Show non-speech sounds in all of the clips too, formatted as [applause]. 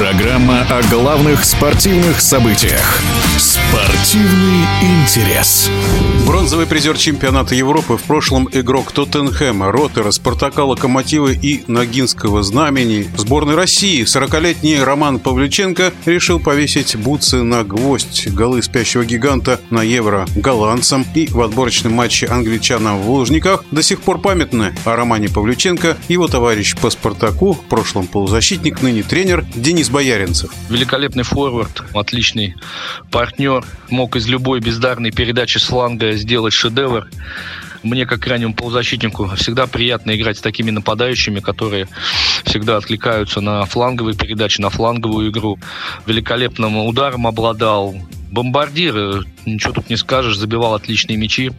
Программа о главных спортивных событиях. Спорт. Спортивный интерес. Бронзовый призер чемпионата Европы в прошлом игрок Тоттенхэма, Роттера, Спартака, Локомотива и Ногинского знамени сборной России 40-летний Роман Павлюченко решил повесить бутсы на гвоздь голы спящего гиганта на Евро голландцам и в отборочном матче англичанам в Лужниках до сих пор памятны о Романе Павлюченко его товарищ по Спартаку, в прошлом полузащитник, ныне тренер Денис Бояринцев. Великолепный форвард, отличный партнер, мог из любой бездарной передачи с фланга сделать шедевр. Мне, как крайнему полузащитнику, всегда приятно играть с такими нападающими, которые всегда откликаются на фланговые передачи, на фланговую игру. Великолепным ударом обладал, бомбардир, ничего тут не скажешь, забивал отличные мячи.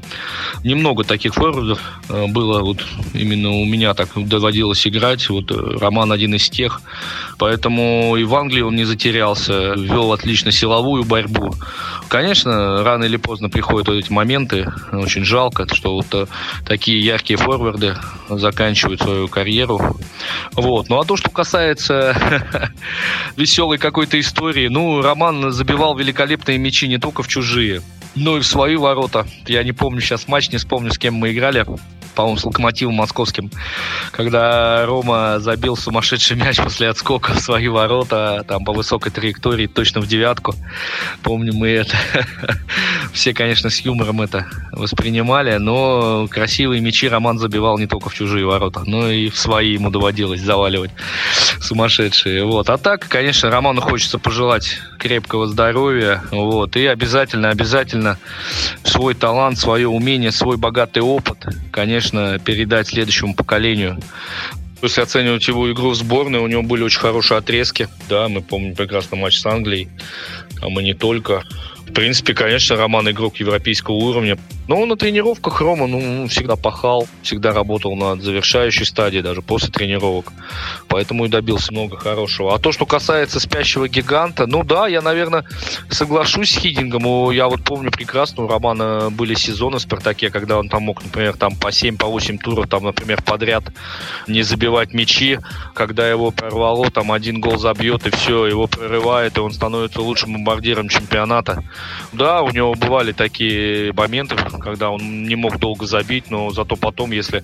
Немного таких форвардов э, было, вот именно у меня так доводилось играть. Вот э, Роман один из тех. Поэтому и в Англии он не затерялся, вел отлично силовую борьбу. Конечно, рано или поздно приходят вот эти моменты. Очень жалко, что вот э, такие яркие форварды заканчивают свою карьеру. Вот. Ну а то, что касается [laughs] веселой какой-то истории, ну, Роман забивал великолепные мячи не только в чужие, но и в свои ворота. Я не помню сейчас матч, не вспомню, с кем мы играли по-моему, с Локомотивом Московским, когда Рома забил сумасшедший мяч после отскока в свои ворота, там по высокой траектории, точно в девятку. Помню мы это. Все, конечно, с юмором это воспринимали, но красивые мячи Роман забивал не только в чужие ворота, но и в свои ему доводилось заваливать сумасшедшие. Вот. А так, конечно, Роману хочется пожелать крепкого здоровья, вот, и обязательно, обязательно свой талант, свое умение, свой богатый опыт, конечно, передать следующему поколению. Если оценивать его игру в сборной, у него были очень хорошие отрезки. Да, мы помним прекрасно матч с Англией, а мы не только. В принципе, конечно, Роман игрок европейского уровня. Но на тренировках Рома ну, всегда пахал, всегда работал над завершающей стадией, даже после тренировок. Поэтому и добился много хорошего. А то, что касается спящего гиганта, ну да, я, наверное, соглашусь с Хидингом. Я вот помню прекрасно, у Романа были сезоны в «Спартаке», когда он там мог, например, там по 7-8 по 8 туров, там, например, подряд не забивать мячи. Когда его прорвало, там один гол забьет, и все, его прорывает, и он становится лучшим бомбардиром чемпионата. Да, у него бывали такие моменты, когда он не мог долго забить, но зато потом, если,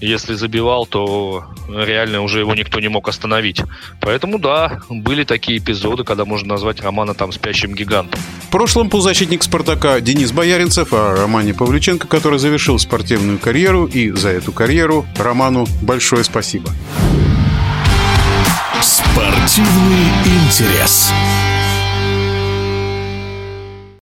если забивал, то реально уже его никто не мог остановить. Поэтому да, были такие эпизоды, когда можно назвать Романа там спящим гигантом. В прошлом полузащитник «Спартака» Денис Бояринцев, о Романе Павлюченко, который завершил спортивную карьеру, и за эту карьеру Роману большое спасибо. Спортивный интерес.